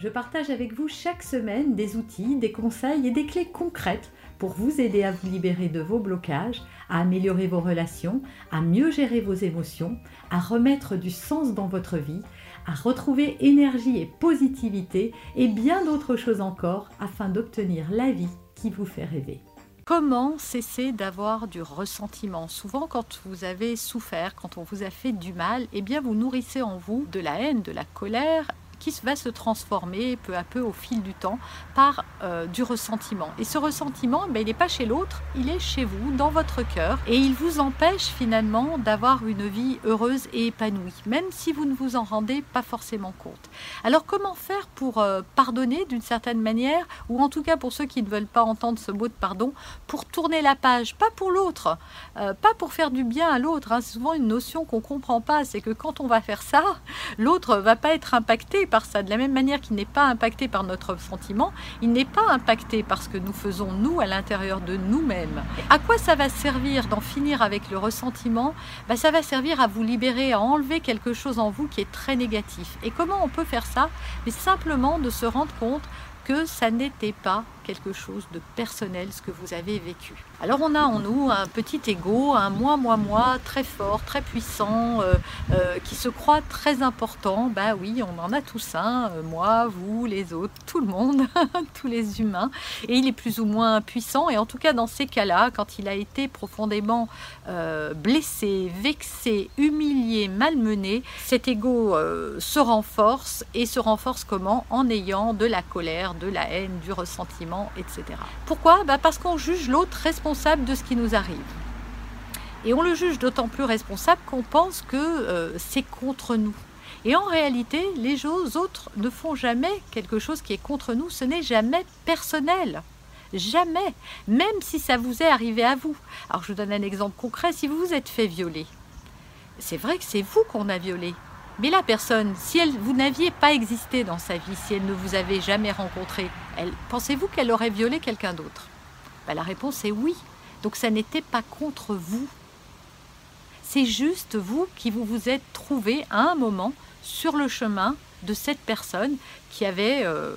je partage avec vous chaque semaine des outils, des conseils et des clés concrètes pour vous aider à vous libérer de vos blocages, à améliorer vos relations, à mieux gérer vos émotions, à remettre du sens dans votre vie, à retrouver énergie et positivité et bien d'autres choses encore afin d'obtenir la vie qui vous fait rêver. Comment cesser d'avoir du ressentiment? Souvent, quand vous avez souffert, quand on vous a fait du mal, eh bien, vous nourrissez en vous de la haine, de la colère qui va se transformer peu à peu au fil du temps par euh, du ressentiment. Et ce ressentiment, ben, il n'est pas chez l'autre, il est chez vous, dans votre cœur, et il vous empêche finalement d'avoir une vie heureuse et épanouie, même si vous ne vous en rendez pas forcément compte. Alors comment faire pour euh, pardonner d'une certaine manière, ou en tout cas pour ceux qui ne veulent pas entendre ce mot de pardon, pour tourner la page, pas pour l'autre, euh, pas pour faire du bien à l'autre. Hein. C'est souvent une notion qu'on ne comprend pas, c'est que quand on va faire ça, l'autre va pas être impacté par ça. De la même manière qu'il n'est pas impacté par notre sentiment, il n'est pas impacté par ce que nous faisons nous à l'intérieur de nous-mêmes. À quoi ça va servir d'en finir avec le ressentiment? Bah, Ça va servir à vous libérer, à enlever quelque chose en vous qui est très négatif. Et comment on peut faire ça? Mais simplement de se rendre compte que ça n'était pas quelque chose de personnel ce que vous avez vécu. Alors on a en nous un petit ego, un moi, moi, moi, très fort, très puissant, euh, euh, qui se croit très important. Ben oui, on en a tous un, euh, moi, vous, les autres, tout le monde, tous les humains. Et il est plus ou moins puissant. Et en tout cas, dans ces cas-là, quand il a été profondément blessé, vexé, humilié, malmené, cet ego se renforce. Et se renforce comment? En ayant de la colère, de la haine, du ressentiment etc. Pourquoi? Bah, Parce qu'on juge l'autre responsable de ce qui nous arrive. Et on le juge d'autant plus responsable qu'on pense que euh, c'est contre nous. Et en réalité, les autres ne font jamais quelque chose qui est contre nous. Ce n'est jamais personnel. Jamais. Même si ça vous est arrivé à vous. Alors je vous donne un exemple concret. Si vous vous êtes fait violer, c'est vrai que c'est vous qu'on a violé. Mais la personne, si vous n'aviez pas existé dans sa vie, si elle ne vous avait jamais rencontré, pensez-vous qu'elle aurait violé quelqu'un d'autre? Ben, La réponse est oui. Donc ça n'était pas contre vous. C'est juste vous qui vous vous êtes trouvé à un moment sur le chemin de cette personne qui avait, euh,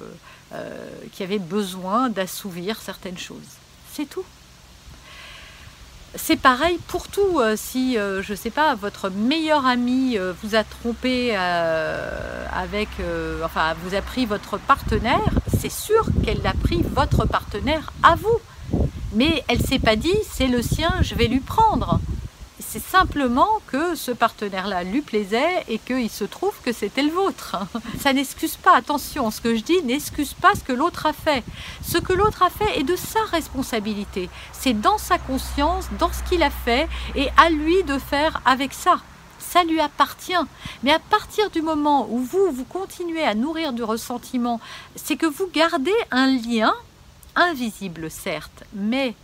euh, qui avait besoin d'assouvir certaines choses. C'est tout. C'est pareil pour tout. Euh, si, euh, je ne sais pas, votre meilleur ami euh, vous a trompé avec, enfin, vous a pris votre partenaire, c'est sûr qu'elle a pris votre partenaire à vous. Mais elle s'est pas dit, c'est le sien, je vais lui prendre simplement que ce partenaire-là lui plaisait et qu'il se trouve que c'était le vôtre. Ça n'excuse pas, attention, ce que je dis n'excuse pas ce que l'autre a fait. Ce que l'autre a fait est de sa responsabilité. C'est dans sa conscience, dans ce qu'il a fait, et à lui de faire avec ça ça lui appartient. Mais à partir du moment où vous, vous continuez à nourrir du ressentiment, c'est que vous gardez un lien, invisible certes, mais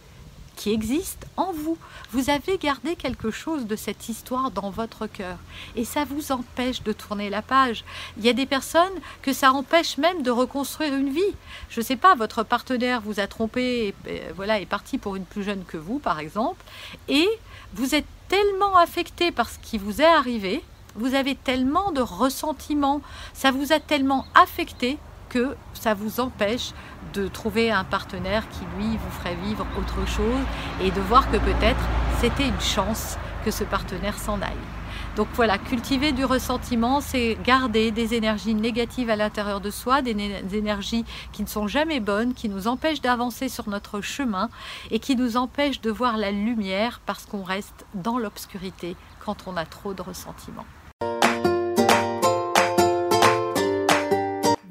qui existe en vous. Vous avez gardé quelque chose de cette histoire dans votre cœur et ça vous empêche de tourner la page. Il y a des personnes que ça empêche même de reconstruire une vie. Je ne sais pas, votre partenaire vous a trompé et voilà, est parti pour une plus jeune que vous par exemple et vous êtes tellement affecté par ce qui vous est arrivé, vous avez tellement de ressentiment, ça vous a tellement affecté que ça vous empêche de trouver un partenaire qui, lui, vous ferait vivre autre chose et de voir que peut-être c'était une chance que ce partenaire s'en aille. Donc voilà, cultiver du ressentiment, c'est garder des énergies négatives à l'intérieur de soi, des, énergies qui ne sont jamais bonnes, qui nous empêchent d'avancer sur notre chemin et qui nous empêchent de voir la lumière parce qu'on reste dans l'obscurité quand on a trop de ressentiment.